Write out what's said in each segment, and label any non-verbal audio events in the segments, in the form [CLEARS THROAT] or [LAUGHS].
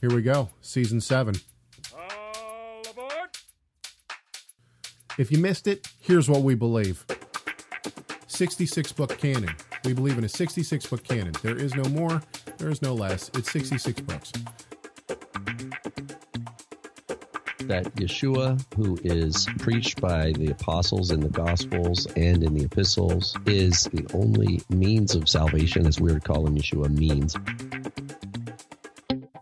Here we go, season seven. All aboard! If you missed it, here's what we believe 66 book canon. We believe in a 66 book canon. There is no more, there is no less. It's 66 books. that Yeshua, who is preached by the apostles in the Gospels and in the epistles, is the only means of salvation, as we're calling Yeshua means.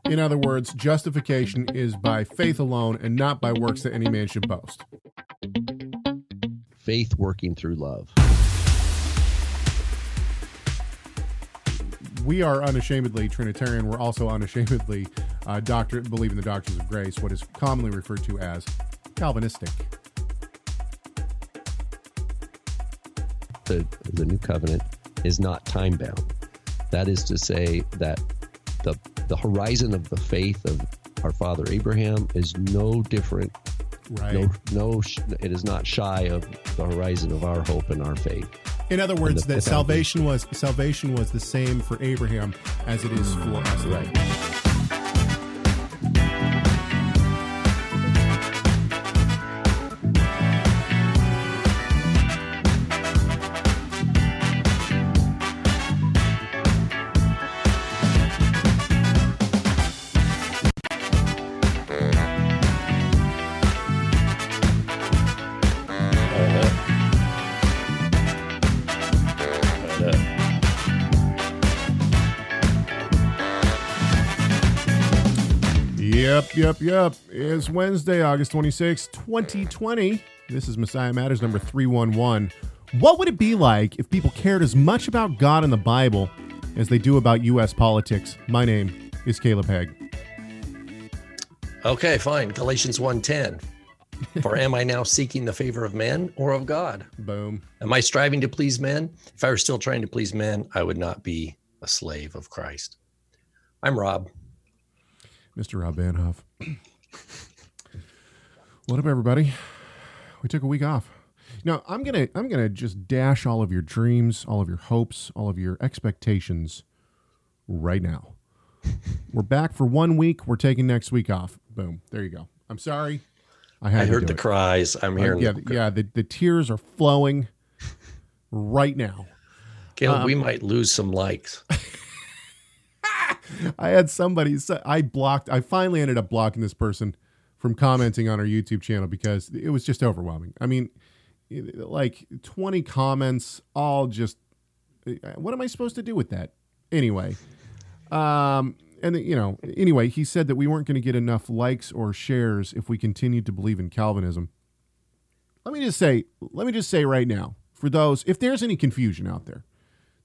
In other words, justification is by faith alone and not by works that any man should boast. Faith working through love. We are unashamedly Trinitarian. We're also unashamedly uh, doctor, believe in the doctrines of grace, what is commonly referred to as Calvinistic. The, the new covenant is not time bound. That is to say that the, the horizon of the faith of our father Abraham is no different. Right. No, no, it is not shy of the horizon of our hope and our faith. In other words, the- that salvation was salvation was the same for Abraham as it is for us. Right. Yep, yep. It's Wednesday, August 26, 2020. This is Messiah Matters number 311. What would it be like if people cared as much about God and the Bible as they do about U.S. politics? My name is Caleb Hegg. Okay, fine. Galatians 1:10. For am I now seeking the favor of men or of God? Boom. Am I striving to please men? If I were still trying to please men, I would not be a slave of Christ. I'm Rob. Mr. Rob Vanhoff. What up, everybody? We took a week off. Now I'm gonna I'm gonna just dash all of your dreams, all of your hopes, all of your expectations right now. [LAUGHS] We're back for one week. We're taking next week off. Boom. There you go. I'm sorry. I had I heard the it. cries. I'm hearing yeah, the the- yeah. The, the tears are flowing [LAUGHS] right now. Caleb, Um, we might lose some likes. [LAUGHS] [LAUGHS] I had somebody I blocked. I finally ended up blocking this person from commenting on our YouTube channel because it was just overwhelming. I mean, like 20 comments, all just. What am I supposed to do with that? Anyway, um, and you know, anyway, he said that we weren't going to get enough likes or shares if we continued to believe in Calvinism. Let me just say, let me just say right now, for those, if there's any confusion out there,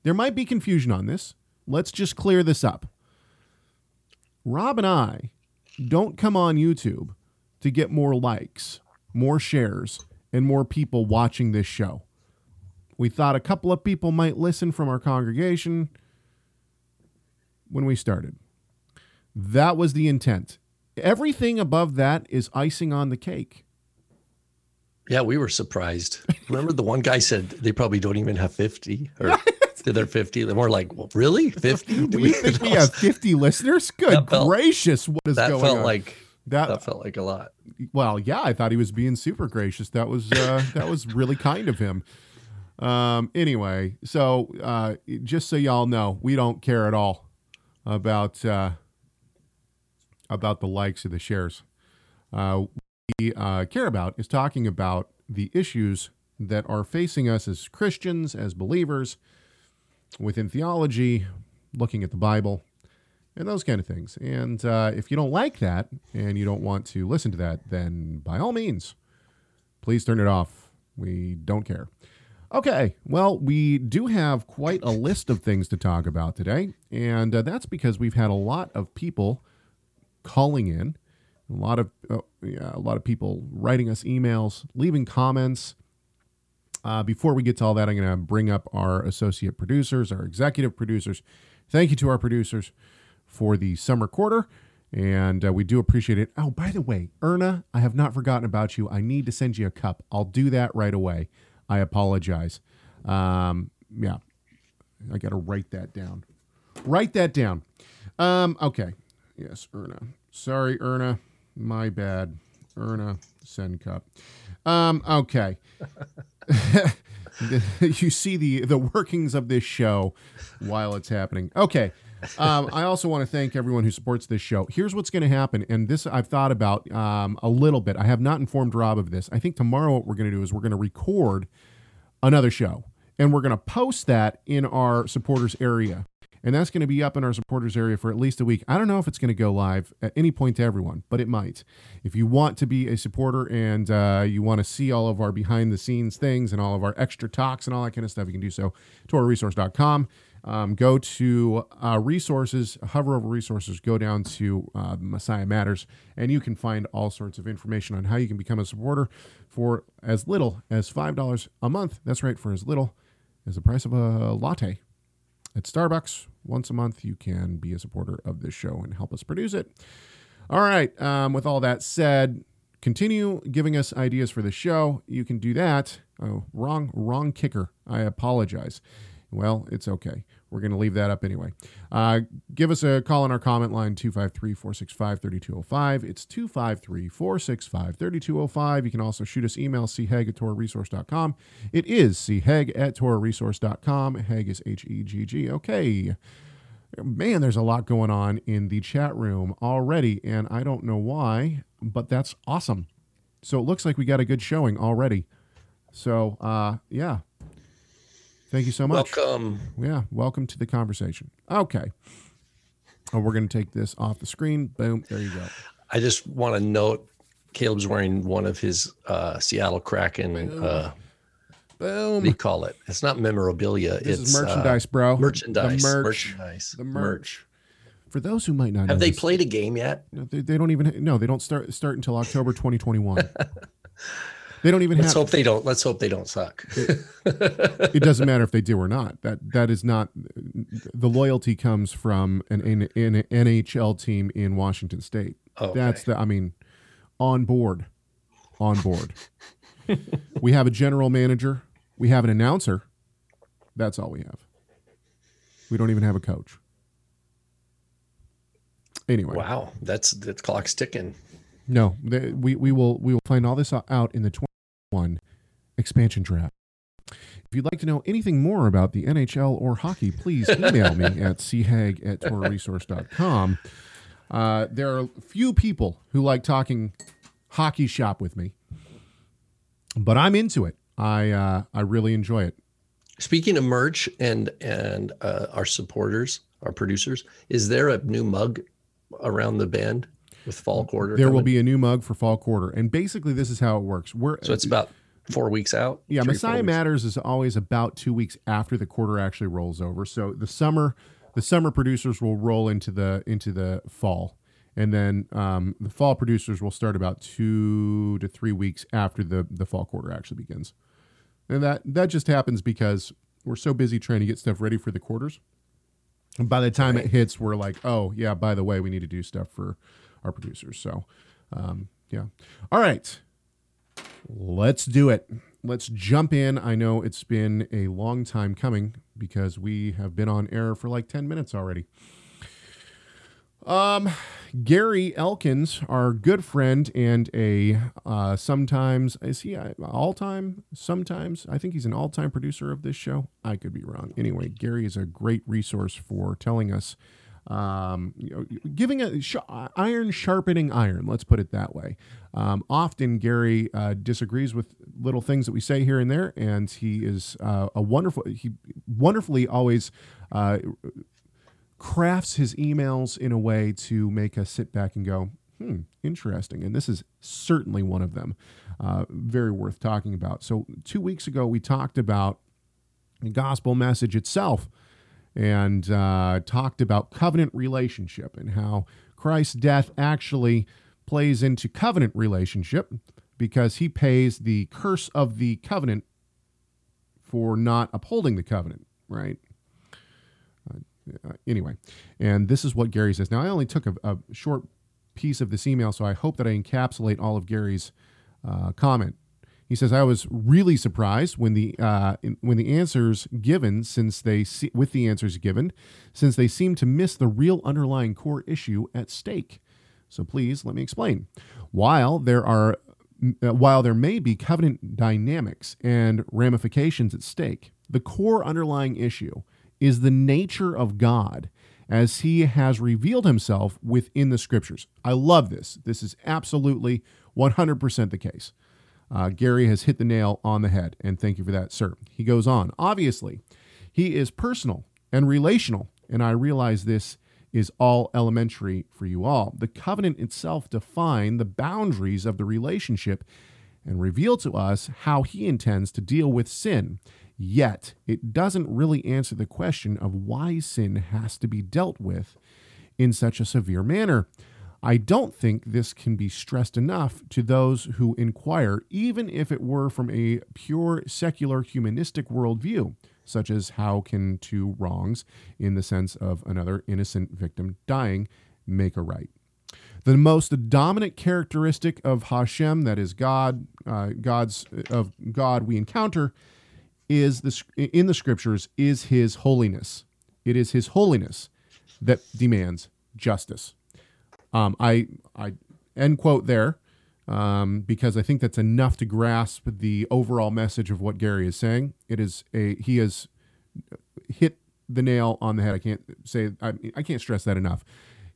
there might be confusion on this. Let's just clear this up. Rob and I don't come on YouTube to get more likes, more shares, and more people watching this show. We thought a couple of people might listen from our congregation when we started. That was the intent. Everything above that is icing on the cake. Yeah, we were surprised. Remember the one guy said they probably don't even have 50 or [LAUGHS] did they're 50. And we're like, well, really? [LAUGHS] 50? Do we [LAUGHS] think we have 50 listeners? Good felt- gracious, what is that going felt on? like that, that felt like a lot. well, yeah, I thought he was being super gracious. That was uh, that was really kind of him. Um, anyway, so uh, just so y'all know, we don't care at all about uh, about the likes of the shares. Uh, we uh, care about is talking about the issues that are facing us as Christians, as believers, within theology, looking at the Bible, and those kind of things. And uh, if you don't like that and you don't want to listen to that, then by all means, please turn it off. We don't care. Okay, well, we do have quite a list of things to talk about today, and uh, that's because we've had a lot of people calling in, a lot of uh, yeah, a lot of people writing us emails, leaving comments. Uh, before we get to all that, I'm going to bring up our associate producers, our executive producers. Thank you to our producers for the summer quarter, and uh, we do appreciate it. Oh, by the way, Erna, I have not forgotten about you. I need to send you a cup. I'll do that right away. I apologize. Um, yeah, I got to write that down. Write that down. Um, okay. Yes, Erna. Sorry, Erna. My bad. Erna, send cup. Um, okay. [LAUGHS] [LAUGHS] you see the the workings of this show while it's happening. Okay. Um, I also want to thank everyone who supports this show. Here's what's going to happen, and this I've thought about um, a little bit. I have not informed Rob of this. I think tomorrow what we're going to do is we're going to record another show, and we're going to post that in our supporters area and that's going to be up in our supporters area for at least a week. I don't know if it's going to go live at any point to everyone, but it might. If you want to be a supporter and uh, you want to see all of our behind the scenes things and all of our extra talks and all that kind of stuff, you can do so. TorahResource.com. Um, go to uh, resources, hover over resources, go down to uh, Messiah Matters, and you can find all sorts of information on how you can become a supporter for as little as $5 a month. That's right, for as little as the price of a latte at Starbucks. Once a month, you can be a supporter of this show and help us produce it. All right. Um, with all that said, continue giving us ideas for the show. You can do that. Oh, wrong, wrong kicker. I apologize. Well, it's okay. We're going to leave that up anyway. Uh, give us a call on our comment line 253 465 3205. It's 253 465 3205. You can also shoot us email chegg at torahresource.com. It is chegg at torahresource.com. Hegg is H E G G. Okay. Man, there's a lot going on in the chat room already, and I don't know why, but that's awesome. So it looks like we got a good showing already. So, uh, yeah, Thank you so much. Welcome. Yeah, welcome to the conversation. Okay. Oh, we're going to take this off the screen. Boom. There you go. I just want to note Caleb's wearing one of his uh, Seattle Kraken. Uh, Boom. what do you call it? It's not memorabilia. This it's is merchandise, uh, bro. merchandise. The merch. Merchandise. The merch. For those who might not know, Have they this- played a game yet? No, they, they don't even. No, they don't start start until October 2021. [LAUGHS] they don't even Let's hope they don't. Let's hope they don't suck. it doesn't matter if they do or not. That that is not the loyalty comes from an, an, an NHL team in Washington State. Okay. That's the I mean, on board, on board. we have a general manager. We have an announcer. That's all we have. We don't even have a coach. Anyway, Wow, that's the clock's ticking. no, they, we we will we will find all this out in the 21 expansion draft. If you'd like to know anything more about the NHL or hockey, please [LAUGHS] email me at chag at torahresource.com. Uh, there are few people who like talking hockey shop with me, but I'm into it. I uh, I really enjoy it. Speaking of merch and and uh, our supporters, our producers, is there a new mug around the bend with fall quarter? There will be a new mug for fall quarter, and basically this is how it works. We're So it's about four weeks out. Yeah, Three, Messiah. Matters is always about two weeks after the quarter actually rolls over. So the summer, the summer producers will roll into the into the fall, and then um, the fall producers will start about two to three weeks after the the fall quarter actually begins, and that that just happens because we're so busy trying to get stuff ready for the quarters. And by the time it hits, we're like, oh yeah, by the way, we need to do stuff for our producers. So, um, yeah. All right. Let's do it. Let's jump in. I know it's been a long time coming because we have been on air for like 10 minutes already. Um, Gary Elkins, our good friend and a uh, sometimes is he all time? Sometimes I think he's an all time producer of this show. I could be wrong. Anyway, Gary is a great resource for telling us, um, you know, giving a sh- iron sharpening iron. Let's put it that way. Um, often Gary uh, disagrees with little things that we say here and there, and he is uh, a wonderful. He wonderfully always. Uh, crafts his emails in a way to make us sit back and go, hmm, interesting. And this is certainly one of them. Uh, very worth talking about. So, two weeks ago, we talked about the gospel message itself and uh, talked about covenant relationship and how Christ's death actually plays into covenant relationship because he pays the curse of the covenant for not upholding the covenant, right? uh, anyway, and this is what Gary says. Now, I only took a, a short piece of this email, so I hope that I encapsulate all of Gary's uh, comment. He says, "I was really surprised when the uh, when the answers given, since they see, with the answers given, since they seem to miss the real underlying core issue at stake. So please let me explain. While there are uh, while there may be covenant dynamics and ramifications at stake, the core underlying issue is the nature of God as he has revealed himself within the scriptures. I love this. This is absolutely 100% the case. Uh, Gary has hit the nail on the head, and thank you for that, sir. He goes on. Obviously, he is personal and relational, and I realize this is all elementary for you all. The covenant itself define the boundaries of the relationship and reveal to us how he intends to deal with sin. Yet, it doesn't really answer the question of why sin has to be dealt with in such a severe manner. I don't think this can be stressed enough to those who inquire, even if it were from a pure secular humanistic worldview, such as how can two wrongs, in the sense of another innocent victim dying, make a right. The most dominant characteristic of Hashem, that is God, uh, God's of God we encounter, is the in the scriptures is His holiness. It is His holiness that demands justice. Um, I I end quote there um, because I think that's enough to grasp the overall message of what Gary is saying. It is a he has hit the nail on the head. I can't say I, I can't stress that enough.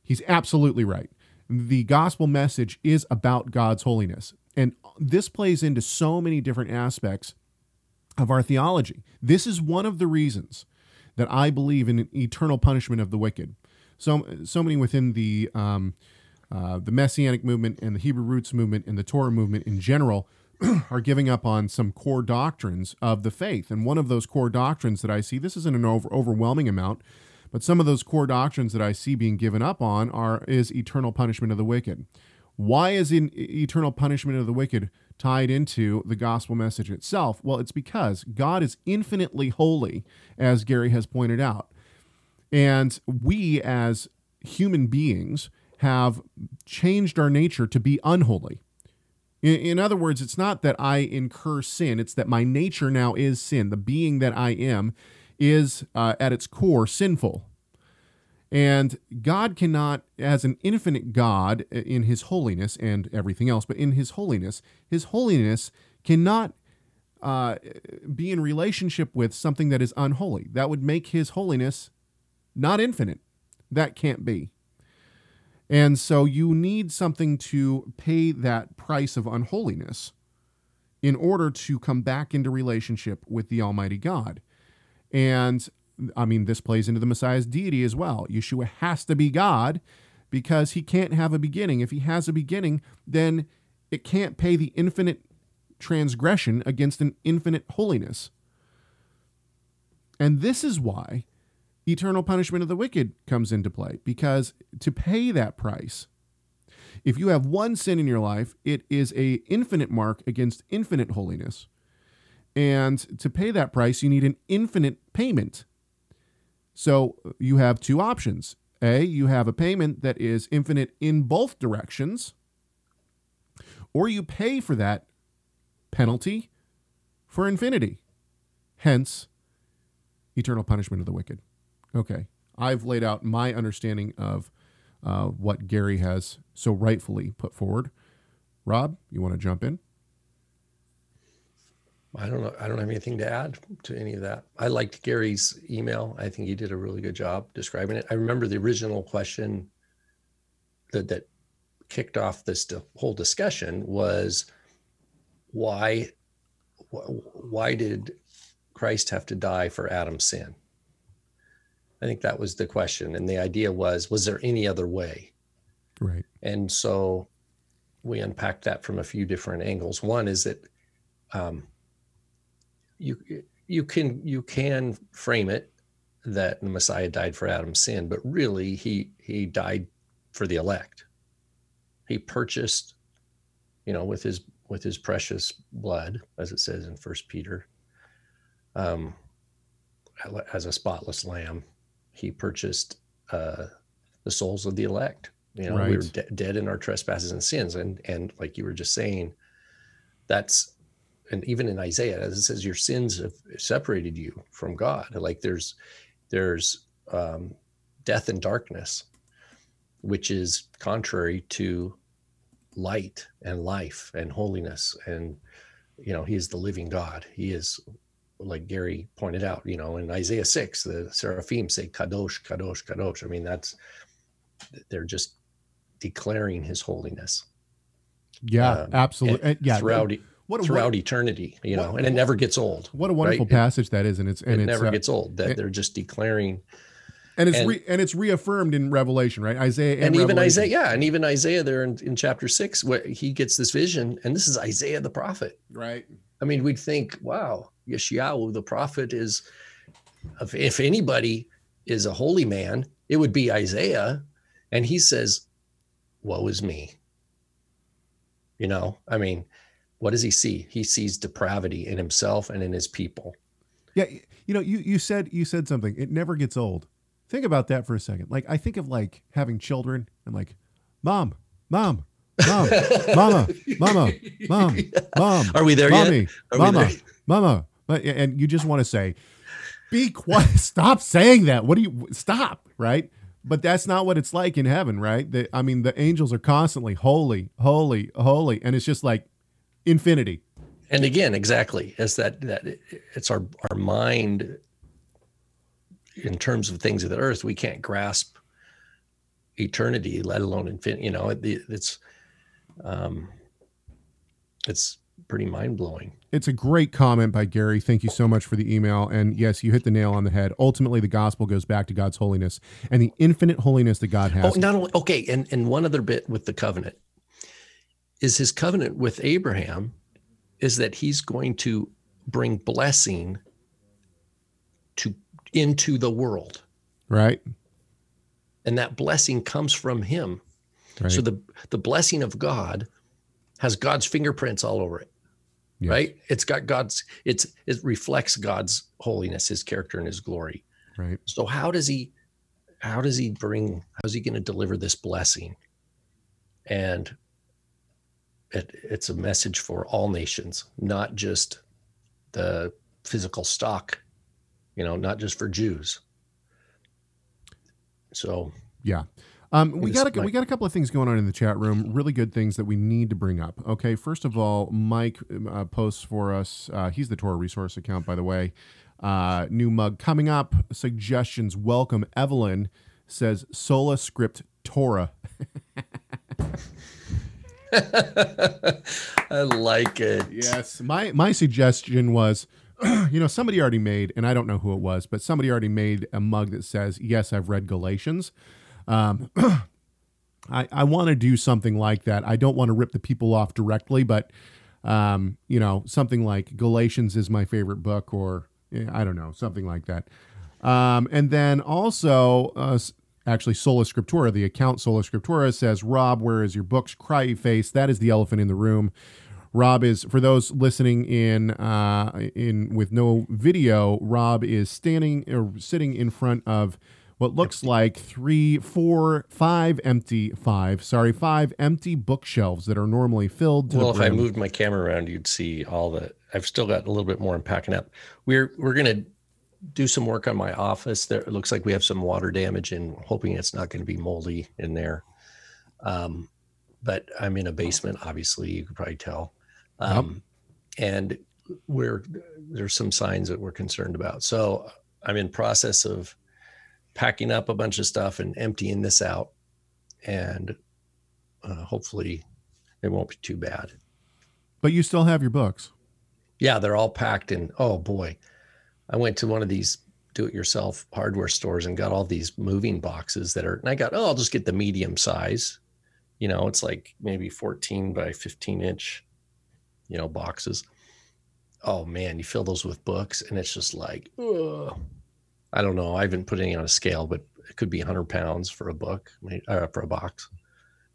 He's absolutely right. The gospel message is about God's holiness, and this plays into so many different aspects of our theology. This is one of the reasons that I believe in eternal punishment of the wicked so so many within the um, uh, the Messianic movement and the Hebrew roots movement and the Torah movement in general [CLEARS THROAT] are giving up on some core doctrines of the faith. And one of those core doctrines that I see, this isn't an over, overwhelming amount, but some of those core doctrines that I see being given up on are is eternal punishment of the wicked. Why is in eternal punishment of the wicked tied into the gospel message itself? Well, it's because God is infinitely holy, as Gary has pointed out. And we, as human beings, have changed our nature to be unholy. In, in, other words, it's not that I incur sin, it's that my nature now is sin. The being that I am is, uh, at its core, sinful. And God cannot, as an infinite God in his holiness and everything else, but in his holiness, his holiness cannot uh, be in relationship with something that is unholy. That would make his holiness not infinite. That can't be. And so you need something to pay that price of unholiness in order to come back into relationship with the Almighty God. And I mean, this plays into the Messiah's deity as well. Yeshua has to be God because he can't have a beginning. If he has a beginning, then it can't pay the infinite transgression against an infinite holiness. And this is why eternal punishment of the wicked comes into play. Because to pay that price if you have one sin in your life it is a infinite mark against infinite holiness. And to pay that price you need an infinite payment. So you have two options. A you have a payment that is infinite in both directions or you pay for that penalty for infinity. Hence eternal punishment of the wicked Okay. I've laid out my understanding of uh, what Gary has so rightfully put forward. Rob, you want to jump in? I don't know. I don't have anything to add to any of that. I liked Gary's email. I think he did a really good job describing it. I remember the original question that that kicked off this whole discussion was why why did Christ have to die for Adam's sin? I think that was the question. And the idea was, was there any other way? Right. And so we unpacked that from a few different angles. One is that um, you you can you can frame it that the Messiah died for Adam's sin, but really he he died for the elect. He purchased, you know, with his with his precious blood, as it says in First Peter, um, as a spotless lamb he purchased uh, the souls of the elect. You know, right. we were de- dead in our trespasses and sins, and and like you were just saying, that's and even in Isaiah, as it says, your sins have separated you from God. Like there's there's um, death and darkness, which is contrary to light and life and holiness. And, you know, he is the living God. He is, like Gary pointed out, you know, in Isaiah 6, the seraphim say, Kadosh, Kadosh, Kadosh. I mean, that's, they're just declaring his holiness. Yeah, uh, absolutely. and yeah, throughout, what a, throughout what, eternity, you know, what- and it never gets old. what a wonderful right? Passage that is, and it's and it it's never uh, gets old that it- they're just declaring and it's and- re, and it's reaffirmed in Revelation, right? Isaiah and, and even. Isaiah, yeah, and even Isaiah there in, in chapter six, where he gets this vision, and this is Isaiah the prophet. right? I mean, we'd think, wow, Yeshayahu the prophet is, if, if anybody is a holy man, it would be Isaiah, and he says, "Woe is me." You know, I mean, what does he see? He sees depravity in himself and in his people. Yeah, you know, you you said you said something. It never gets old. Think about that for a second. Like I think of like having children and like, mom, mom, mom, [LAUGHS] mama, mama, mom, [LAUGHS] mom. Are we there yet? mommy, Are we mama, there? mama, and you just want to say, "Be quiet! [LAUGHS] Stop saying that! What do you stop?" Right? But that's not what it's like in heaven, right? The, I mean, the angels are constantly holy, holy, holy, and it's just like infinity. and again exactly as that that it's our our mind in terms of things of the earth we can't grasp eternity let alone infinity you know it, it's um it's pretty mind-blowing It's a great comment by Gary. Thank you so much for the email. And yes, you hit the nail on the head. Ultimately, the gospel goes back to God's holiness and the infinite holiness that God has. oh not only okay and and one other bit with the covenant is his covenant with abraham is that he's going to bring blessing to into the world right? and that blessing comes from him Right. so the the blessing of god has god's fingerprints all over it Yes. right it's got god's it's it reflects god's holiness his character and his glory Right. so how does he how does he bring how's he going to deliver this blessing and it, it's a message for all nations not just the physical stock you know not just for jews so Yeah. Um, we got a, we got a couple of things going on in the chat room. Really good things that we need to bring up. Okay, first of all, Mike uh, posts for us. Uh, he's the Torah resource account, by the way. Uh, new mug coming up. Suggestions welcome. Evelyn says sola script Torah. [LAUGHS] i like it Yes. My my suggestion was, [CLEARS THROAT] you know, somebody already made, and I don't know who it was, but somebody already made a mug that says, "Yes, I've read Galatians." Um, [CLEARS THROAT] I I want to do something like that. I don't want to rip the people off directly, but um, you know, something like Galatians is my favorite book, or eh, I don't know, something like that. Um, and then also, uh, actually, Sola Scriptura, the account Sola Scriptura says, Rob, where is your books? Cryy face. That is the elephant in the room. Rob is for those listening in uh, in with no video. Rob is standing or sitting in front of what looks like three, four, five empty five. Sorry, five empty bookshelves that are normally filled. Well if i moved my camera around you'd see all the i've still got a little bit more i'm packing up. We're we're going to do some work on my office there. It looks like we have some water damage and hoping it's not going to be moldy in there. Um, but i'm in a basement obviously you could probably tell. Um, and we're there's some signs that we're concerned about. So i'm in process of packing up a bunch of stuff and emptying this out and uh, hopefully it won't be too bad but you still have your books. yeah, they're all packed in. Oh boy. I went to one of these do it yourself hardware stores and got all these moving boxes that are, and I got, oh, I'll just get the medium size. You know, it's like maybe 14 by 15 inch, you know, boxes. Oh man, you fill those with books and it's just like, ugh. I don't know. I haven't put any on a scale, but it could be 100 pounds for a book, uh, for a box.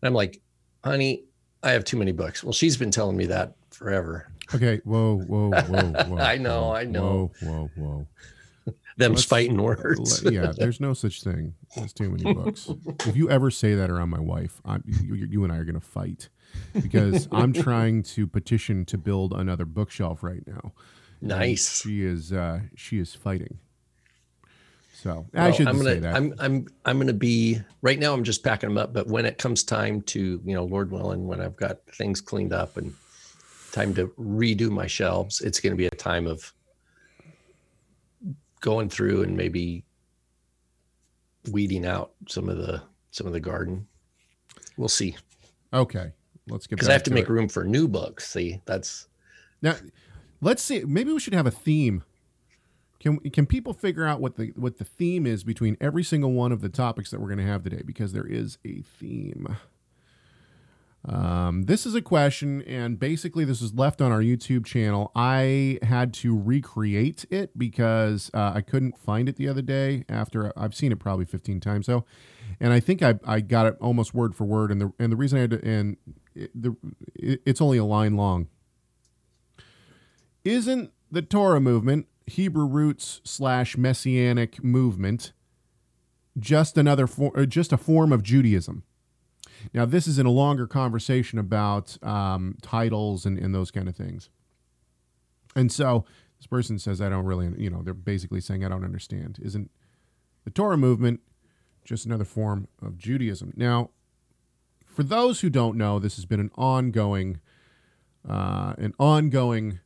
And I'm like, honey, I have too many books. Well, she's been telling me that forever. Okay. Whoa, whoa, whoa, whoa. [LAUGHS] I know, whoa, I know. Whoa, whoa, whoa. Them's Let's- fighting words. Yeah, there's no such thing as too many books. [LAUGHS] if you ever say that around my wife, I'm, you, you and I are going to fight because I'm [LAUGHS] trying to petition to build another bookshelf right now. And nice. She is uh, she is fighting. So I Well, shouldn't I'm gonna, say that. I'm I'm I'm gonna be right now. I'm just packing them up. But when it comes time to you know, Lord willing, when I've got things cleaned up and time to redo my shelves, it's going to be a time of going through and maybe weeding out some of the some of the garden. We'll see okay, let's get because I have to make it. room for new books. See, that's Now, let's see. Maybe we should have a theme. Can can people figure out what the what the theme is between every single one of the topics that we're going to have today? Because there is a theme. Um, this is a question, and basically, this is left on our YouTube channel. I had to recreate it because uh, I couldn't find it the other day. After I've seen it probably 15 times, so, and I think I, I got it almost word for word. And the and the reason I had to, and it, the it, it's only a line long. Isn't the Torah movement Hebrew roots slash messianic movement just another for, uh, just a form of Judaism? Now, this is in a longer conversation about um, titles and, and those kind of things. And so this person says, I don't really, you know, they're basically saying, I don't understand. Isn't the Torah movement just another form of Judaism? Now, for those who don't know, this has been an ongoing, uh, an ongoing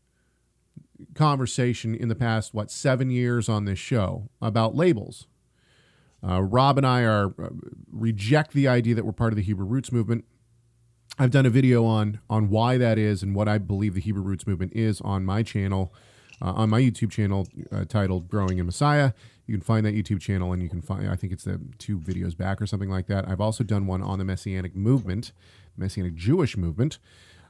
conversation in the past, what, seven years on this show about labels. Uh, Rob and I are uh, reject the idea that we're part of the Hebrew Roots movement. I've done a video on on why that is and what I believe the Hebrew Roots movement is on my channel, uh, on my YouTube channel uh, titled "Growing in Messiah." You can find that YouTube channel, and you can find I think it's the two videos back or something like that. I've also done one on the Messianic movement, Messianic Jewish movement,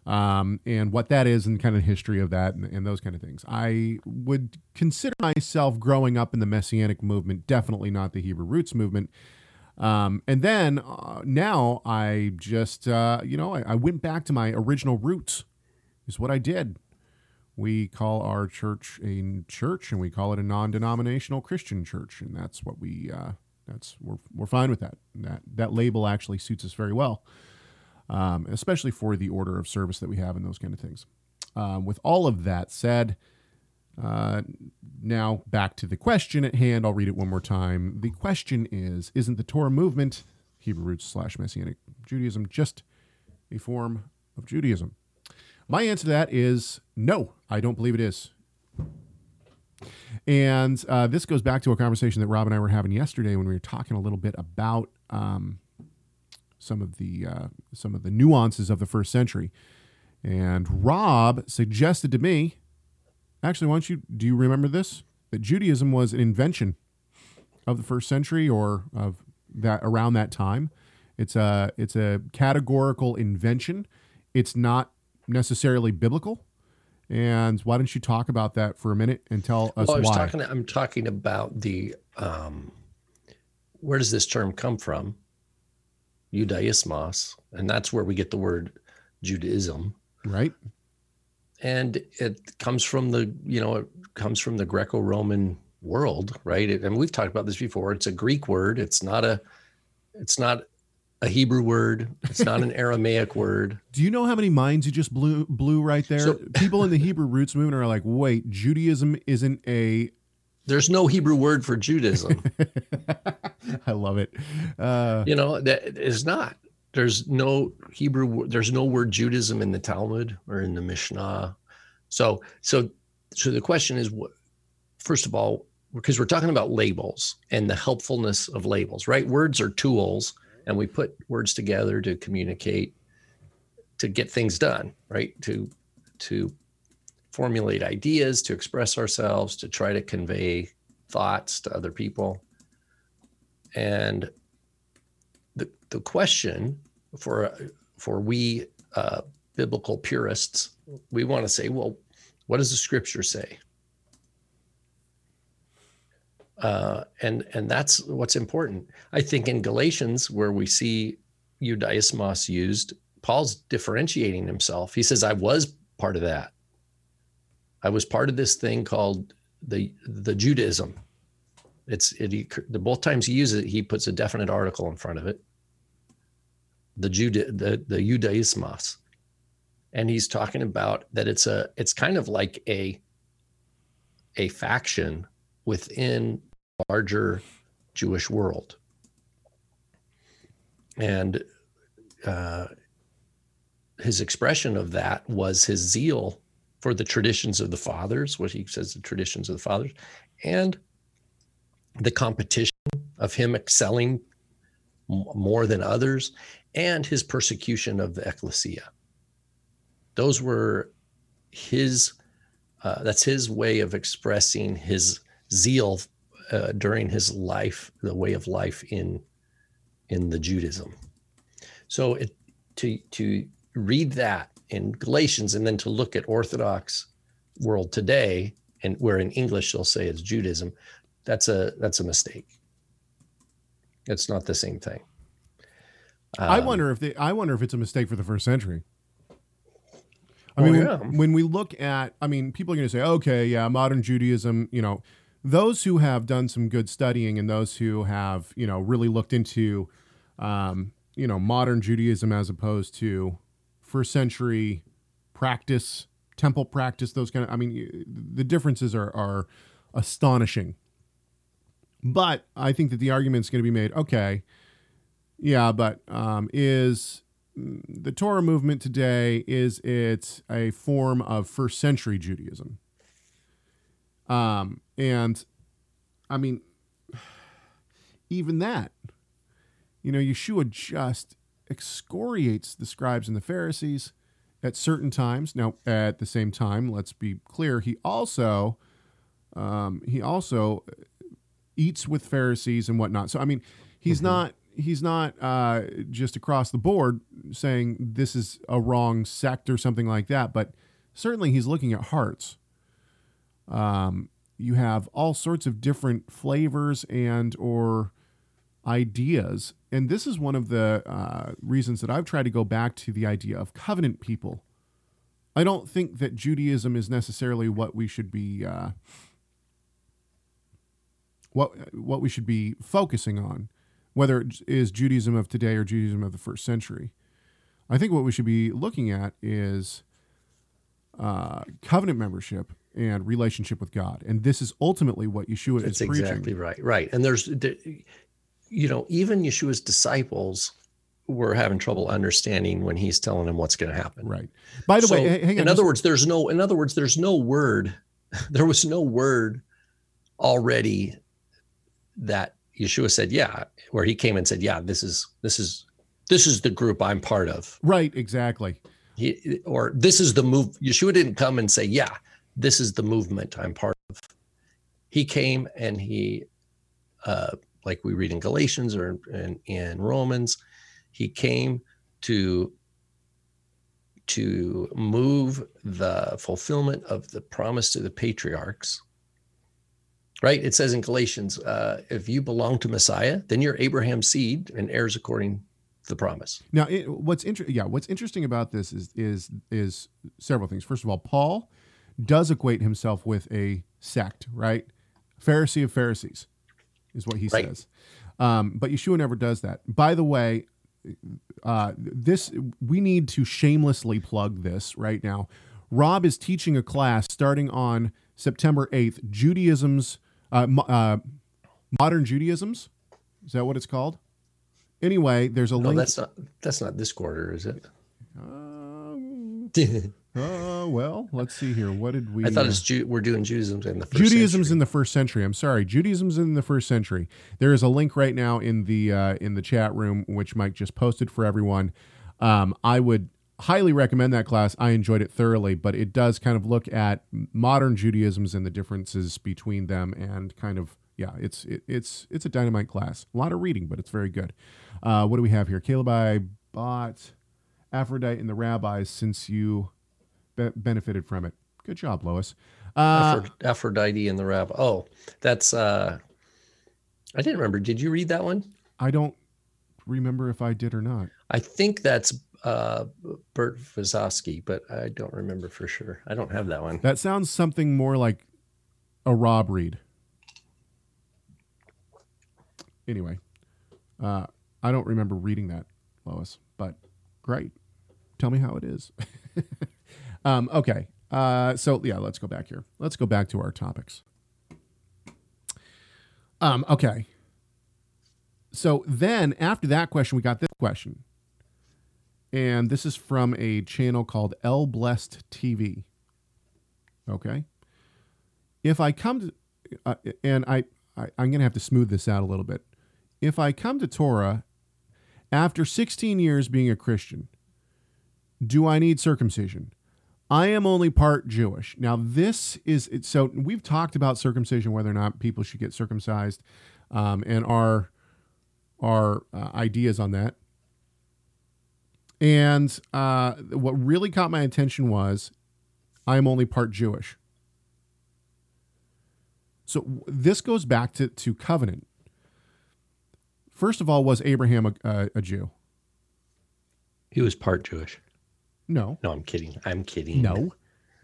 um, and what that is and kind of history of that and, and those kind of things. I would consider myself growing up in the Messianic movement, definitely not the Hebrew Roots movement. Um, and then uh, now I just, uh, you know, I, I went back to my original roots, is what I did. We call our church a church, and we call it a non-denominational Christian church, and that's what we. Uh, that's we're we're fine with that. That that label actually suits us very well um, especially for the order of service that we have and those kind of things. Um, with all of that said, uh, now back to the question at hand. I'll read it one more time. The question is Isn't the Torah movement, Hebrew roots slash Messianic Judaism, just a form of Judaism? My answer to that is no, I don't believe it is. And uh, this goes back to a conversation that Rob and I were having yesterday when we were talking a little bit about um, some of the uh, some of the nuances of the first century. And Rob suggested to me, actually, why don't you do you remember this? That Judaism was an invention of the first century or of that around that time. It's a it's a categorical invention. It's not necessarily biblical. And why don't you talk about that for a minute and tell us well, I was why? talking. I'm talking about the um, where does this term come from? Judaismos, and that's where we get the word Judaism. right? and it comes from the you know it comes from the greco-roman world right it, and we've talked about this before it's a greek word it's not a it's not a hebrew word it's not an [LAUGHS] aramaic word Do you know how many minds you just blew blew right there? So- People in the Hebrew roots movement are like, wait, Judaism isn't a. there's no hebrew word for judaism. [LAUGHS] I love it. Uh, you know that is not. There's no hebrew there's no word judaism in the talmud or in the mishnah. So so so the question is what first of all because we're talking about labels and the helpfulness of labels right? Words are tools and we put words together to communicate to get things done right? To to formulate ideas to express ourselves to try to convey thoughts to other people and the the question for for we uh, biblical purists, we want to say, well, what does the scripture say? Uh, and and that's what's important. I think in Galatians, where we see Judaismos used, Paul's differentiating himself. He says, "I was part of that. I was part of this thing called the the Judaism." It's it. He, the both times he uses it, he puts a definite article in front of it. The Juda, the the Judaismos, and he's talking about that it's a it's kind of like a a faction within larger Jewish world. And uh, his expression of that was his zeal for the traditions of the fathers, what he says the traditions of the fathers, and the competition of him excelling more than others, and his persecution of the ecclesia. Those were his, uh, that's his way of expressing his zeal uh, during his life, the way of life in in the Judaism. So it, to to read that in Galatians and then to look at Orthodox world today, and where in English they'll say it's Judaism, that's a that's a mistake. It's not the same thing. I Um, wonder if they, I wonder if it's a mistake for the first century. I Oh, mean, yeah. when, when we look at, I mean, people are going to say, okay, yeah, modern Judaism, you know, those who have done some good studying and those who have, you know, really looked into, um, you know, modern Judaism as opposed to first century practice, temple practice, those kind of, I mean, the differences are, are astonishing. But I think that the argument's going to be made, okay, yeah, but um, is mm, the Torah movement today is it a form of first century Judaism? Um, and I mean, [SIGHS] even that, you know, Yeshua just excoriates the scribes and the Pharisees at certain times. Now, at the same time, let's be clear, he also um, he also eats with Pharisees and whatnot. So I mean, he's not he's not uh, just across the board saying this is a wrong sect or something like that, but certainly he's looking at hearts. Um, you have all sorts of different flavors and or ideas, and this is one of the uh, reasons that I've tried to go back to the idea of covenant people. I don't think that Judaism is necessarily what we should be. Uh, what what we should be focusing on, whether it is Judaism of today or Judaism of the first century. I think what we should be looking at is uh, covenant membership and relationship with God, and this is ultimately what Yeshua That's is preaching. exactly right. Right. And there's, there- you know, even Yeshua's disciples were having trouble understanding when he's telling them what's going to happen. Right. By the So, way, on. in just- other words, there's no, in other words, there's no word, [LAUGHS] there was no word already that Yeshua said, yeah, where he came and said, yeah, this is, this is, this is the group I'm part of. right. Exactly. He, or this is the move. Yeshua didn't come and say, yeah, this is the movement I'm part of. He came and he, uh, like we read in Galatians or in, in Romans, he came to to move the fulfillment of the promise to the patriarchs. Right? It says in Galatians, uh, if you belong to Messiah, then you're Abraham's seed and heirs according to the promise. Now, it, what's inter- yeah, what's interesting about this is is is several things. First of all, Paul does equate himself with a sect, right? Pharisee of Pharisees is what he Right. says. Um, but Yeshua never does that. By the way, uh, this we need to shamelessly plug this right now. Rob is teaching a class starting on September eighth. Judaism's uh, mo- uh, modern Judaisms. Is that what it's called? Anyway, there's a No, link. that's not that's not this quarter, is it? Um, [LAUGHS] uh, well, let's see here. What did we? I thought it's Ju- we're doing Judaism in the first Judaism's century. in the first century. I'm sorry, Judaism's in the first century. There is a link right now in the uh, in the chat room, which Mike just posted for everyone. Um, I would highly recommend that class. I enjoyed it thoroughly, but it does kind of look at modern Judaisms and the differences between them, and kind of yeah, it's it, it's it's a dynamite class. A lot of reading, but it's very good. Uh, what do we have here? Caleb, I bought Aphrodite and the rabbis since you be- benefited from it. Good job, Lois. Uh, Aphrodite and the Rabbi. Oh, that's uh I didn't remember. Did you read that one? I don't remember if I did or not. I think that's uh Burt Visotzky, but I don't remember for sure. I don't have that one. That sounds something more like a Rob read. Anyway, uh, I don't remember reading that, Lois, but great. Tell me how it is. [LAUGHS] um, okay. Uh, so, yeah, let's go back here. Let's go back to our topics. Um, okay. so then after that question, we got this question. And this is from a channel called L Blessed TV. Okay. If I come to, uh, and I, I, I'm going to have to smooth this out a little bit. If I come to Torah after 16 years being a Christian, do I need circumcision? I am only part Jewish. Now, this is so we've talked about circumcision, whether or not people should get circumcised, um, and our our uh, ideas on that. And uh, what really caught my attention was I am only part Jewish. So this goes back to, to covenant. First of all, was Abraham a, a, a Jew? He was part Jewish. No. No, I'm kidding. I'm kidding. No.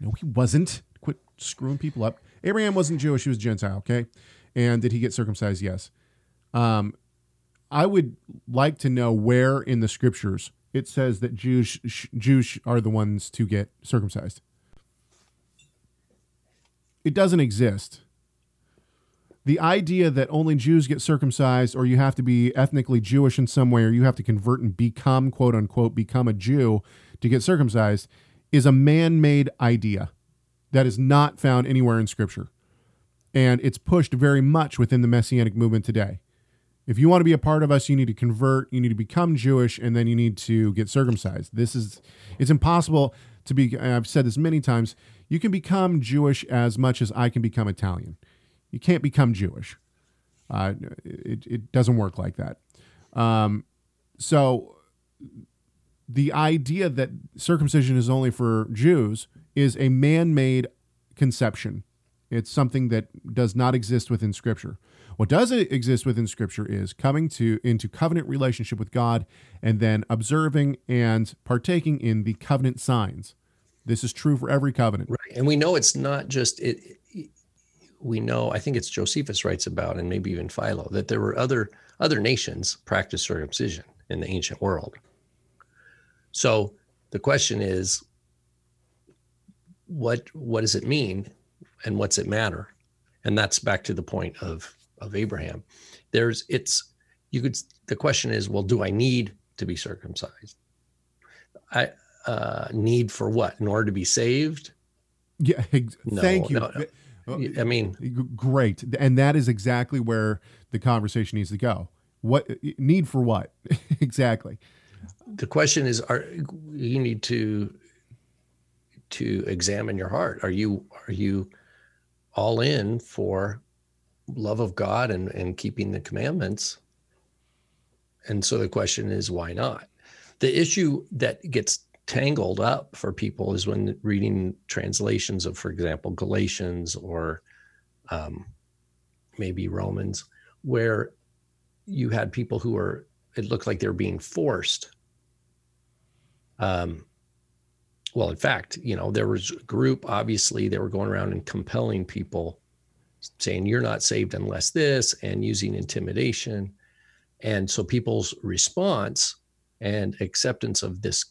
No, he wasn't. Quit screwing people up. Abraham wasn't Jewish, he was Gentile, okay? And did he get circumcised? Yes. Um, I would like to know where in the scriptures it says that Jews Jews are the ones to get circumcised. It doesn't exist. The idea that only Jews get circumcised, or you have to be ethnically Jewish in some way, or you have to convert and become, quote unquote, become a Jew to get circumcised, is a man made idea that is not found anywhere in Scripture. And it's pushed very much within the Messianic movement today. If you want to be a part of us, you need to convert, you need to become Jewish, and then you need to get circumcised. This is, it's impossible to be, I've said this many times, you can become Jewish as much as I can become Italian. You can't become Jewish. Uh, it, it doesn't work like that. Um, so the idea that circumcision is only for Jews is a man made conception. It's something that does not exist within Scripture. What does exist within Scripture is coming to into covenant relationship with God and then observing and partaking in the covenant signs. This is true for every covenant. Right. And we know it's not just it, it we know, I think it's Josephus writes about, and maybe even Philo, that there were other other nations practice circumcision in the ancient world. So the question is, what what does it mean, and what's it matter? And that's back to the point of of Abraham. There's it's you could the question is, well, do I need to be circumcised? I uh, need for what? In order to be saved? Yeah. No, thank you. No, no. I mean, great, and that is exactly where the conversation needs to go. What need for what [LAUGHS] exactly? The question is: Are you need to to examine your heart? Are you are you all in for love of God and, and keeping the commandments. And so the question is, why not? The issue that gets tangled up for people is when reading translations of, for example, Galatians or um, maybe Romans, where you had people who were, it looked like they were being forced. Um, well, in fact, you know, there was a group, obviously, they were going around and compelling people saying you're not saved unless this and using intimidation. And so people's response and acceptance of this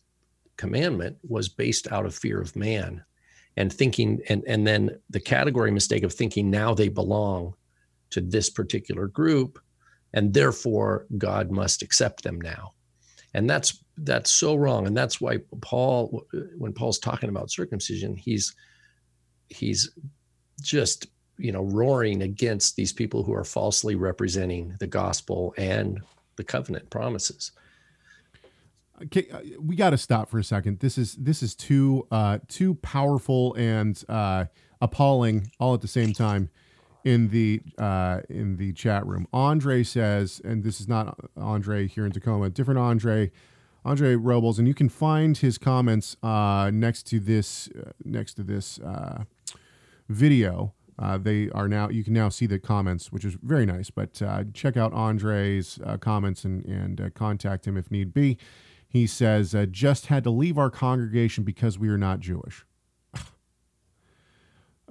commandment was based out of fear of man and thinking and and then the category mistake of thinking now they belong to this particular group and therefore God must accept them now. And that's that's so wrong. And that's why Paul when Paul's talking about circumcision he's he's just you know roaring against these people who are falsely representing the gospel and the covenant promises. Okay uh, we got to stop for a second. This is this is too uh too powerful and uh appalling all at the same time in the uh in the chat room andre says and this is not andre here in tacoma different andre andre robles and you can find his comments uh next to this uh, next to this uh video uh, they are now you can now see the comments, which is very nice. But uh, check out Andre's comments and and contact him if need be. He says, "Just had to leave our congregation because we are not Jewish."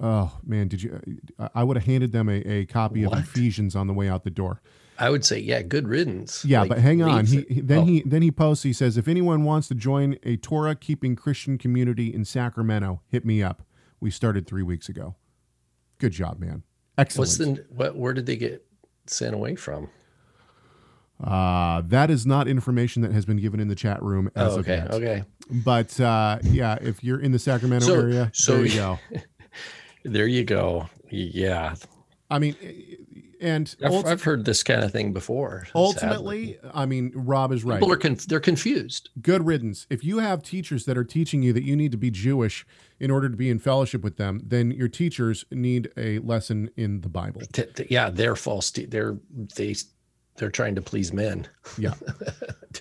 Oh man, did you? Uh, I would have handed them a, a copy what? of Ephesians on the way out the door. I would say, yeah, good riddance. Yeah, like, but hang on. He, he then oh. he then he posts. He says, if anyone wants to join a Torah keeping Christian community in Sacramento, hit me up. We started three weeks ago. Good job, man. Excellent. What's the what? Where did they get sent away from? Uh, that is not information that has been given in the chat room as Oh, of okay. yet. Okay. But uh, yeah, if you're in the Sacramento So- area, so- there you [LAUGHS] go. There you go. Yeah. I mean, and I've, ult- I've heard this kind of thing before. ultimately, I mean, Rob is right. People are conf- they're confused. Good riddance. If you have teachers that are teaching you that you need to be Jewish in order to be in fellowship with them, then your teachers need a lesson in the Bible. T- t- yeah, they're false. te- They're they they're trying to please men. Yeah. [LAUGHS]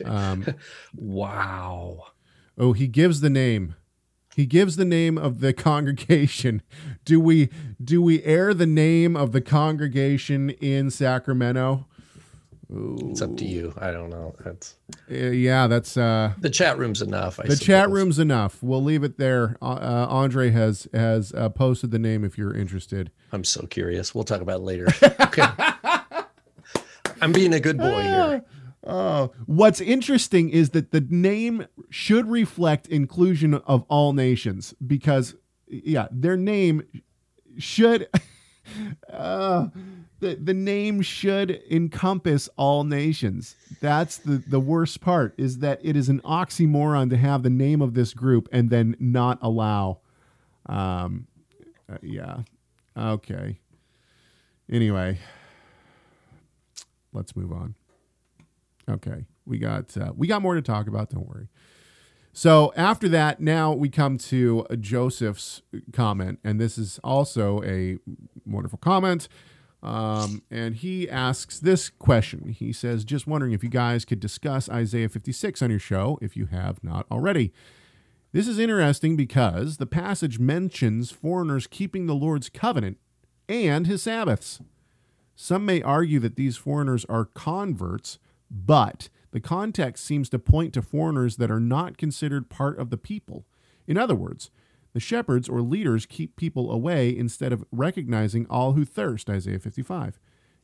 Um, [LAUGHS] Wow. oh, he gives the name. He gives the name of the congregation. [LAUGHS] Do we do we air the name of the congregation in Sacramento? It's up to you. I don't know. That's Uh, yeah, that's uh, the chat room's enough. I the chat room's enough. We'll leave it there. Uh, uh, Andre has has uh, posted the name if you're interested. I'm so curious. We'll talk about it later. [LAUGHS] Okay. I'm being a good boy here. Oh, what's interesting is that the name should reflect inclusion of all nations because, yeah, their name should. [LAUGHS] Uh, the, the name should encompass all nations. That's the, the worst part is that it is an oxymoron to have the name of this group and then not allow. Um, uh, yeah. Okay. Anyway, let's move on. Okay, we got uh, we got more to talk about. Don't worry. So after that, now we come to Joseph's comment, and this is also a wonderful comment. Um, and he asks this question. He says, "Just wondering if you guys could discuss Isaiah 56 on your show, if you have not already." This is interesting because the passage mentions foreigners keeping the Lord's covenant and his Sabbaths. Some may argue that these foreigners are converts, but the context seems to point to foreigners that are not considered part of the people. In other words, the shepherds or leaders keep people away instead of recognizing all who thirst, Isaiah 55,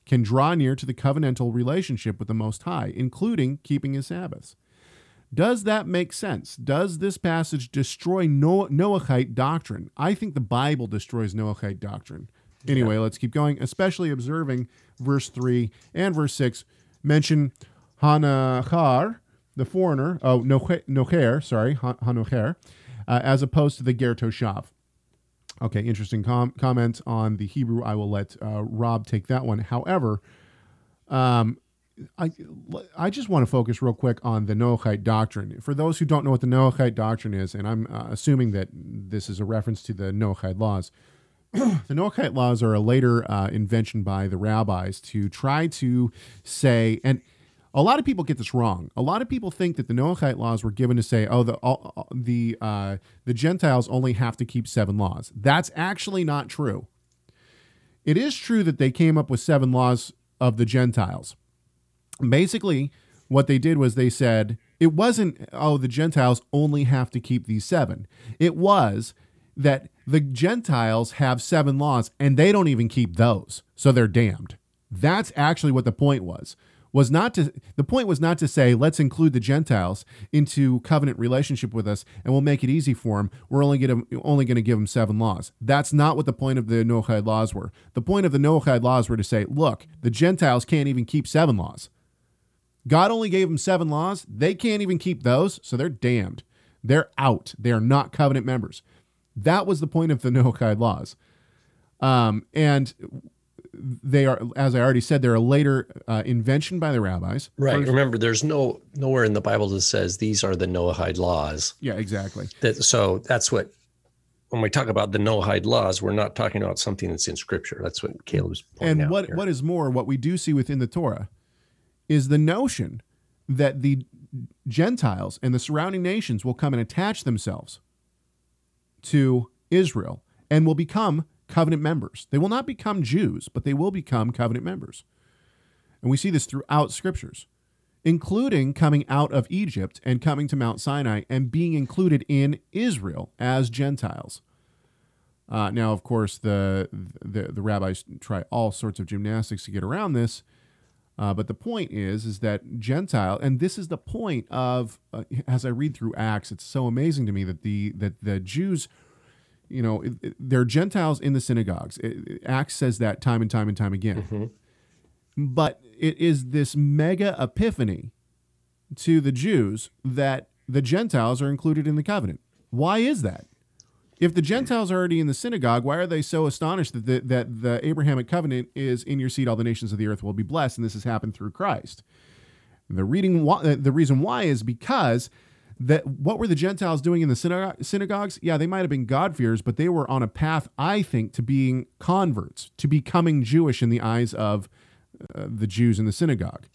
can draw near to the covenantal relationship with the Most High, including keeping his Sabbaths. Does that make sense? Does this passage destroy Noah- Noahide doctrine? I think the Bible destroys Noahide doctrine. Anyway, let's keep going, especially observing verse 3 and verse 6 mention Hanachar, the foreigner, oh, Noche- Nocher, sorry, Han- Hanocher, uh, as opposed to the Ger Toshav. Okay, interesting com- comment on the Hebrew. I will let uh, Rob take that one. However, um, I, I just want to focus real quick on the Noahide doctrine. For those who don't know what the Noahide doctrine is, and I'm uh, assuming that this is a reference to the Noahide laws, [CLEARS THROAT] the Noahide laws are a later uh, invention by the rabbis to try to say, and a lot of people get this wrong. A lot of people think that the Noahide laws were given to say, oh, the all, the uh, the Gentiles only have to keep seven laws. That's actually not true. It is true that they came up with seven laws of the Gentiles. Basically, what they did was they said it wasn't, oh, the Gentiles only have to keep these seven. It was that the Gentiles have seven laws and they don't even keep those. So they're damned. That's actually what the point was. Was not to the point was not to say let's include the Gentiles into covenant relationship with us and we'll make it easy for them. We're only going to only going to give them seven laws. That's not what the point of the Noahide laws were. The point of the Noahide laws were to say, look, the Gentiles can't even keep seven laws. God only gave them seven laws. They can't even keep those, so they're damned. They're out. They are not covenant members. That was the point of the [LAUGHS] Noahide laws. Um, and they are, as I already said, they're a later uh, invention by the rabbis. Right. First- Remember, there's no nowhere in the Bible that says these are the Noahide laws. yeah, exactly. That so that's what when we talk about the Noahide laws, we're not talking about something that's in Scripture. That's what Caleb's pointing And out what here. what is more, what we do see within the Torah is the notion that the Gentiles and the surrounding nations will come and attach themselves to Israel and will become covenant members. They will not become Jews, but they will become covenant members. And we see this throughout scriptures, including coming out of Egypt and coming to Mount Sinai and being included in Israel as Gentiles. Uh, now, of course, the, the the rabbis try all sorts of gymnastics to get around this, uh, but the point is, is that Gentile, and this is the point of, uh, as I read through Acts, it's so amazing to me that the that the Jews, you know, it- it- they're Gentiles in the synagogues. It- Acts says that time and time and time again. Mm-hmm. but it is this mega epiphany to the Jews that the Gentiles are included in the covenant. Why is that? If the Gentiles are already in the synagogue, why are they so astonished that the, that the Abrahamic covenant is in your seed, all the nations of the earth will be blessed, and this has happened through Christ? The reading, the reason why is because that what were the Gentiles doing in the synagogue, synagogues? Yeah, they might have been God-fearers, but they were on a path, I think, to being converts, to becoming Jewish in the eyes of uh, the Jews in the synagogue.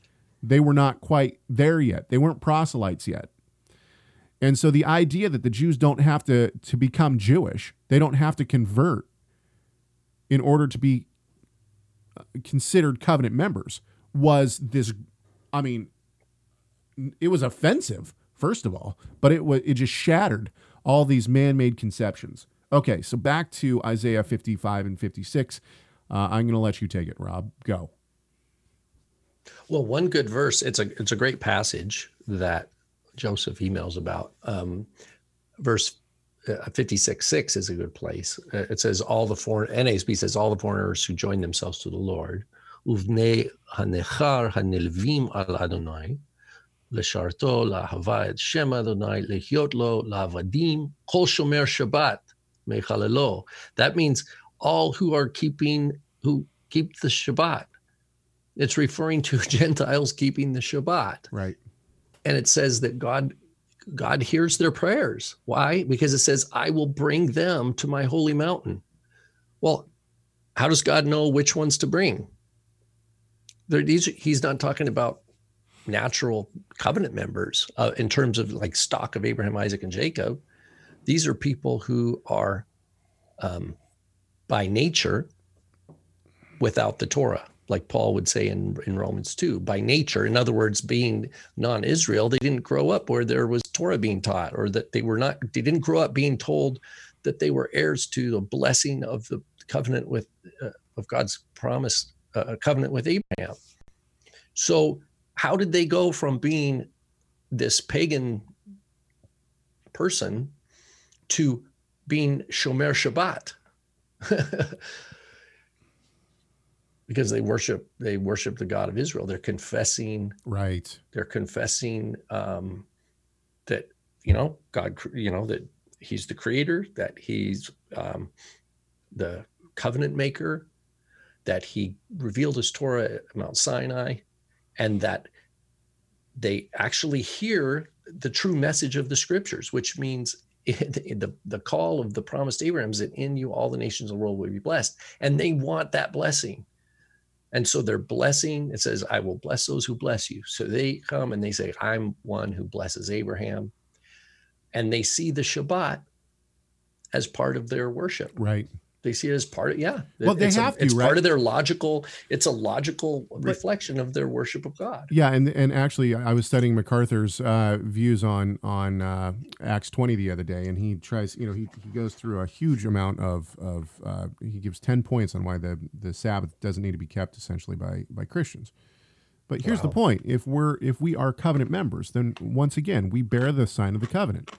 They were not quite there yet. They weren't proselytes yet. And so the idea that the Jews don't have to, to become Jewish, they don't have to convert in order to be uh, considered covenant members was this, I mean, it was offensive, first of all, but it, was, it just shattered all these man made conceptions. Okay, so back to Isaiah 55 and 56. Uh, I'm going to let you take it, Rob. Go. Well, one good verse. It's a it's a great passage that Joseph emails about. Um, verse uh, 56 6 is a good place. Uh, it says, All the foreign, NASB says, All the foreigners who join themselves to the Lord, uvnei hanechar hanilvim al Adonai, לשרתו, לאהבה את שם אדוני, לחיות לו, לעבדים, כל שומר שבת, מחללו. That means all who are keeping, who keep the Shabbat. It's referring to Gentiles [LAUGHS] keeping the Shabbat. Right and it says that God God hears their prayers. Why? Because it says, I will bring them to my holy mountain. Well, how does God know which ones to bring? These, he's not talking about natural covenant members uh, in terms of like stock of Abraham, Isaac, and Jacob. These are people who are um, by nature without the Torah like Paul would say in, in Romans 2, by nature. In other words, being non Israel, they didn't grow up where there was Torah being taught, or that they were not, they didn't grow up being told that they were heirs to the blessing of the covenant with, uh, of God's promise, uh, covenant with Abraham. So, how did they go from being this pagan person to being Shomer Shabbat? [LAUGHS] because they worship they worship the God of Israel. They're confessing right. They're confessing um, that you know God, you know that He's the Creator, that He's um, the covenant maker, that He revealed His Torah at Mount Sinai, and that they actually hear the true message of the Scriptures, which means [LAUGHS] the, the call of the promised Abraham is that in you all the nations of the world will be blessed, and they want that blessing and so they're blessing. It says, I will bless those who bless you. So they come and they say, I'm one who blesses Abraham. And they see the Shabbat as part of their worship. Right. They see it as part of yeah. Well, they it's have a, to. It's right? part of their logical. It's a logical but, reflection of their worship of God. Yeah, and and actually, I was studying MacArthur's uh, views on on uh, Acts twenty the other day, and he tries. You know, he, he goes through a huge amount of of. Uh, he gives ten points on why the the Sabbath doesn't need to be kept essentially by by Christians. But here's wow. the point: if we're if we are covenant members, then once again we bear the sign of the covenant.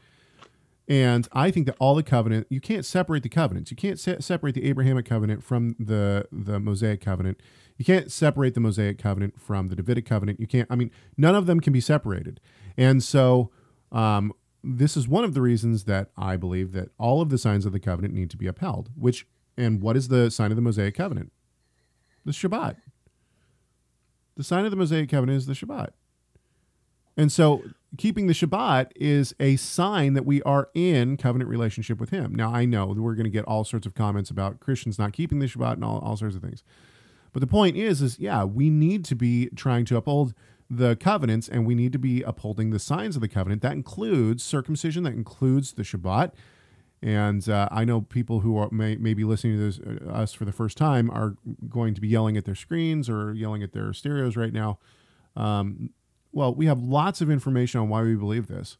And I think that all the covenant, you can't separate the covenants. You can't se- separate the Abrahamic covenant from the the Mosaic covenant. You can't separate the Mosaic covenant from the Davidic covenant. You can't. I mean, none of them can be separated. And so, um, this is one of the reasons that I believe that all of the signs of the covenant need to be upheld. Which and what is the sign of the Mosaic covenant? The Shabbat. The sign of the Mosaic covenant is the Shabbat. And so keeping the Shabbat is a sign that we are in covenant relationship with Him. Now, I know that we're going to get all sorts of comments about Christians not keeping the Shabbat and all, all sorts of things. But the point is, is yeah, we need to be trying to uphold the covenants and we need to be upholding the signs of the covenant. That includes circumcision, that includes the Shabbat. And uh, I know people who are, may, may be listening to this, uh, us for the first time are going to be yelling at their screens or yelling at their stereos right now. Um, well, we have lots of information on why we believe this,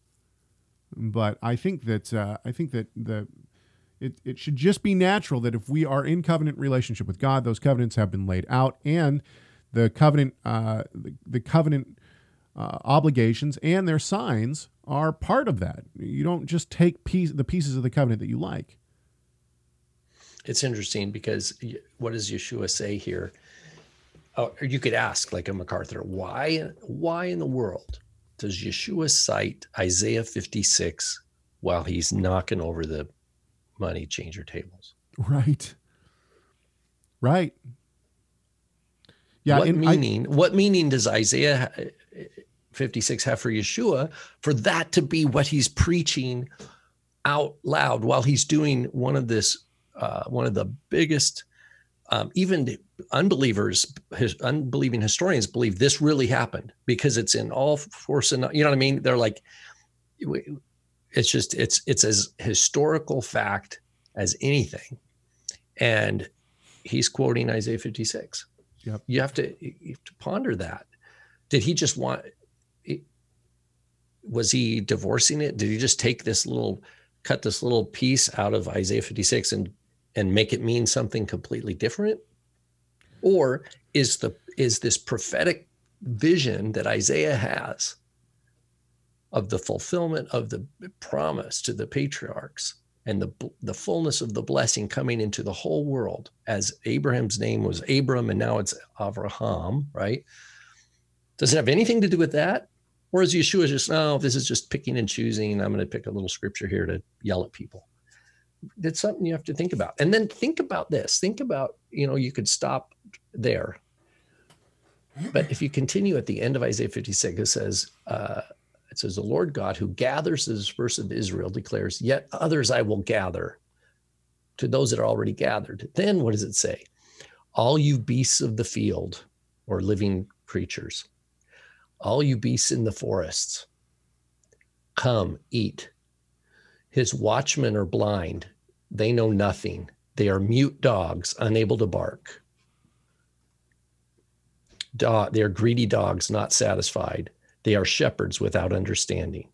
but I think that uh, I think that the it, it should just be natural that if we are in covenant relationship with God, those covenants have been laid out, and the covenant uh, the, the covenant uh, obligations and their signs are part of that. You don't just take piece the pieces of the covenant that you like. It's interesting because what does Yeshua say here? Oh, or you could ask like a MacArthur, why why in the world does Yeshua cite Isaiah 56 while he's knocking over the money changer tables? Right. Right. Yeah. what and I- meaning? what meaning does Isaiah uh, 56 have for Yeshua for that to be what he's preaching out loud while he's doing one of this, uh, one of the biggest, um, even unbelievers, his unbelieving historians believe this really happened because it's in all force and you know what I mean. They're like, it's just it's it's as historical fact as anything, and he's quoting Isaiah 56 Yep. you have to you have to ponder that did he just want was he divorcing it did he just take this little cut this little piece out of isaiah 56 and and make it mean something completely different or is the is this prophetic vision that isaiah has of the fulfillment of the promise to the patriarchs and the the fullness of the blessing coming into the whole world as Abraham's name was Abram and now it's Avraham, right? Does it have anything to do with that? Or is Yeshua just, no, this is just picking and choosing. I'm going to pick a little scripture here to yell at people. That's something you have to think about. And then think about this. Think about, you know, you could stop there. But if you continue at the end of Isaiah 56, it says, uh, it says, The Lord God who gathers the dispersed of Israel declares, Yet others I will gather to those that are already gathered. Then what does it say? All you beasts of the field or living creatures, all you beasts in the forests, come eat. His watchmen are blind. They know nothing. They are mute dogs, unable to bark. Dog, they are greedy dogs, not satisfied. They are shepherds without understanding.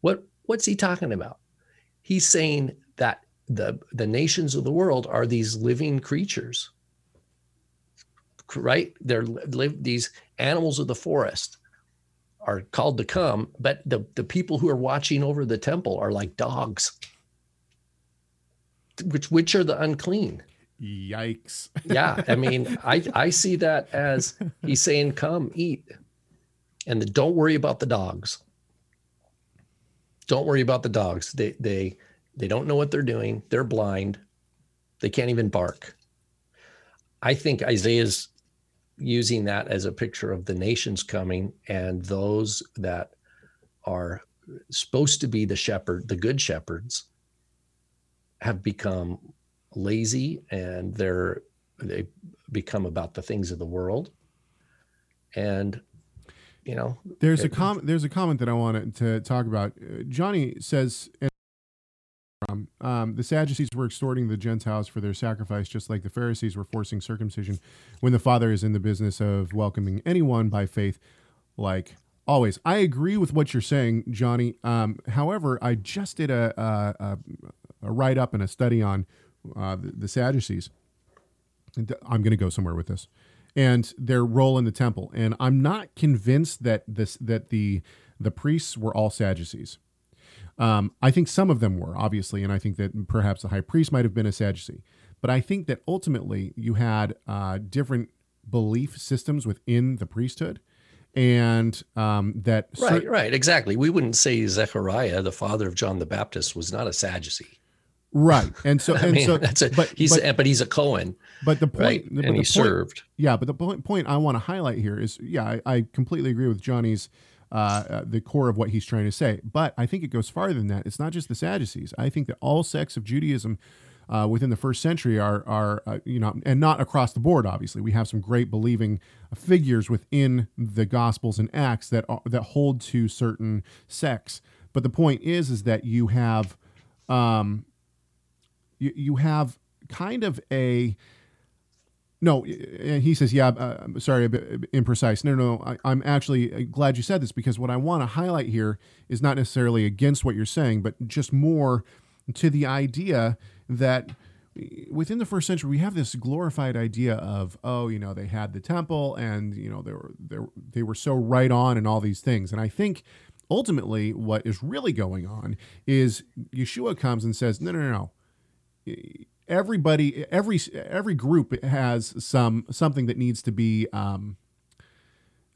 What what's he talking about? He's saying that the the nations of the world are these living creatures. Right? They're live these animals of the forest are called to come, but the, the people who are watching over the temple are like dogs. Which which are the unclean? Yikes. [LAUGHS] Yeah. I mean, I I see that as he's saying, come eat and the, don't worry about the dogs. Don't worry about the dogs. They they they don't know what they're doing. They're blind. They can't even bark. I think Isaiah's using that as a picture of the nations coming and those that are supposed to be the shepherd, the good shepherds, have become lazy and they're they become about the things of the world. And you know There's a it- comment. There's a comment that I wanted to talk about. Uh, Johnny says, um, um, "The Sadducees were extorting the Gentiles for their sacrifice, just like the Pharisees were forcing circumcision, when the Father is in the business of welcoming anyone by faith, like always." I agree with what you're saying, Johnny. Um, however, I just did a a, a, a write up and a study on uh, the, the Sadducees. I'm going to go somewhere with this and their role in the temple. And I'm not convinced that this that the the priests were all Sadducees. Um, I think some of them were obviously, and I think that perhaps the high priest might have been a Sadducee. But I think that ultimately you had uh, different belief systems within the priesthood, and um, that Right, right, exactly. We wouldn't say Zechariah, the father of John the Baptist, was not a Sadducee. Right, and so [LAUGHS] and mean, so, that's a, but he's but, but he's a Cohen, but the point, right? but and the he point, served. Yeah, but the point, point I want to highlight here is, yeah, I, I completely agree with Johnny's, uh, uh, the core of what he's trying to say. But I think it goes farther than that. It's not just the Sadducees. I think that all sects of Judaism uh, within the first century are, are uh, you know, and not across the board. Obviously, we have some great believing figures within the Gospels and Acts that are, that hold to certain sects. But the point is, is that you have, um, you, you have kind of a no, and he says, "Yeah, uh, I'm sorry, a bit imprecise." No, no, I, I'm actually uh, glad you said this because what I want to highlight here is not necessarily against what you're saying, but just more to the idea that within the first century we have this glorified idea of, oh, you know, they had the temple and you know they were they were, they were so right on and all these things, and I think ultimately what is really going on is Yeshua comes and says, "No, no, no, no." Everybody, every every group has some something that needs to be um,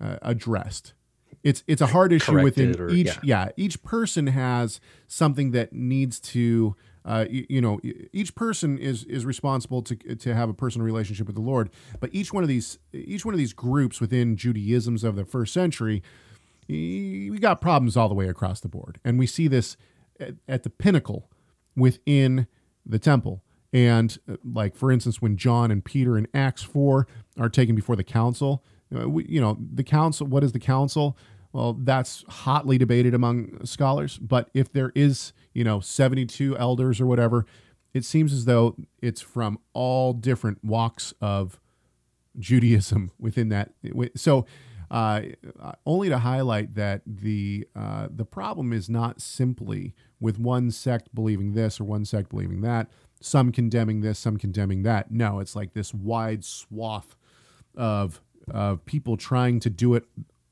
uh, addressed. It's it's a hard issue within or- each. yeah. Yeah. each person has something that needs to. Uh, you, you know, each person is is responsible to to have a personal relationship with the Lord. But each one of these each one of these groups within Judaisms of the first century, we got problems all the way across the board, and we see this at, at the pinnacle within the temple. And uh, like for instance, when John and Peter in Acts four are taken before the council, uh, you know the council. What is the council? Well, that's hotly debated among scholars. But if there is, you know, seventy two elders or whatever, it seems as though it's from all different walks of Judaism within that. So, uh, only to highlight that the uh, the problem is not simply with one sect believing this or one sect believing that, some condemning this, some condemning that. No, it's like this wide swath of of people trying to do it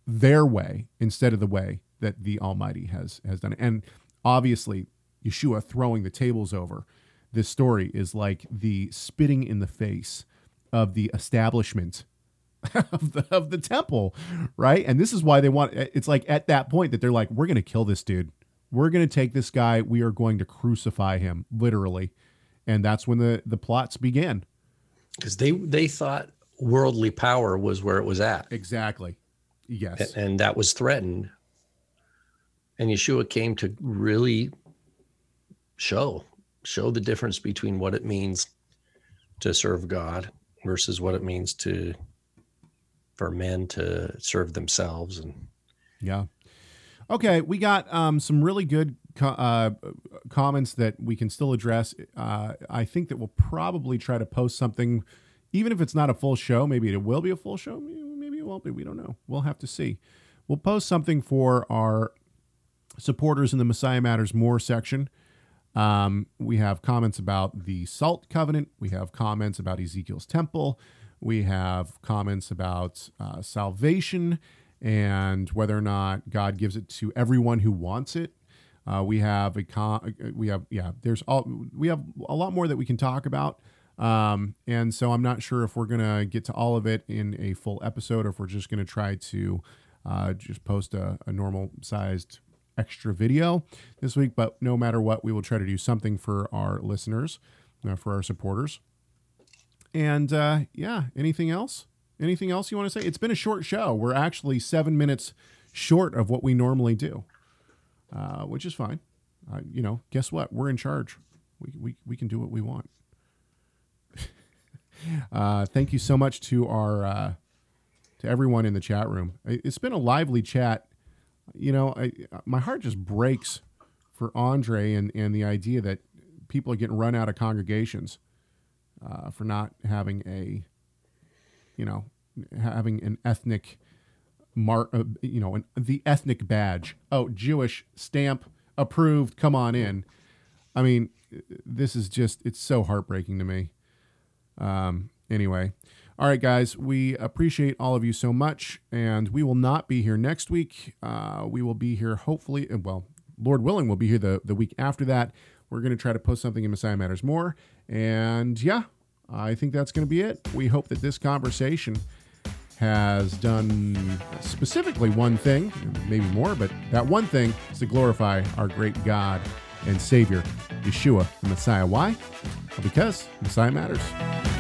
their way instead of the way that the Almighty has has done it. And obviously, Yeshua throwing the tables over this story is like the spitting in the face of the establishment [LAUGHS] of the, of the temple, right? And this is why they want it's like at that point that they're like, we're going to kill this dude. We're going to take this guy. We are going to crucify him, literally. And that's when the, the plots began. because they they thought worldly power was where it was at, Exactly. Yes. a- and that was threatened. And Yeshua came to really show show the difference between what it means to serve God versus what it means to for men to serve themselves and Yeah. Okay, we got um, some really good co- uh, comments that we can still address. Uh, I think that we'll probably try to post something, even if it's not a full show. Maybe it will be a full show. Maybe it won't be. We don't know. We'll have to see. We'll post something for our supporters in the Messiah Matters More section. Um, we have comments about the Salt Covenant. We have comments about Ezekiel's temple. We have comments about uh, salvation and whether or not God gives it to everyone who wants it. Uh, we have a con- we have yeah. There's all we have a lot more that we can talk about. Um, and so I'm not sure if we're gonna get to all of it in a full episode or if we're just gonna try to uh, just post a, a normal sized extra video this week. But no matter what, we will try to do something for our listeners, uh, for our supporters. And uh, yeah, anything else? Anything else you want to say? It's been a short show. We're actually seven minutes short of what we normally do, uh, which is fine. Uh, you know, guess what? We're in charge. We, we, we can do what we want. [LAUGHS] uh, thank you so much to our uh, to everyone in the chat room. It- It's been a lively chat. You know, I, my heart just breaks for Andre and, and the idea that people are getting run out of congregations uh, for not having a, you know, having an ethnic mark, uh, you know, an, the ethnic badge. Oh, Jewish stamp approved. Come on in. I mean, this is just, it's so heartbreaking to me. Um, anyway, all right, guys, we appreciate all of you so much, and we will not be here next week. Uh, we will be here, hopefully, well, Lord willing, we'll be here the, the week after that. We're going to try to post something in Messiah Matters More. And yeah, I think that's going to be it. We hope that this conversation has done specifically one thing, maybe more, but that one thing is to glorify our great God and Savior, Yeshua, the Messiah. Why? Because Messiah matters.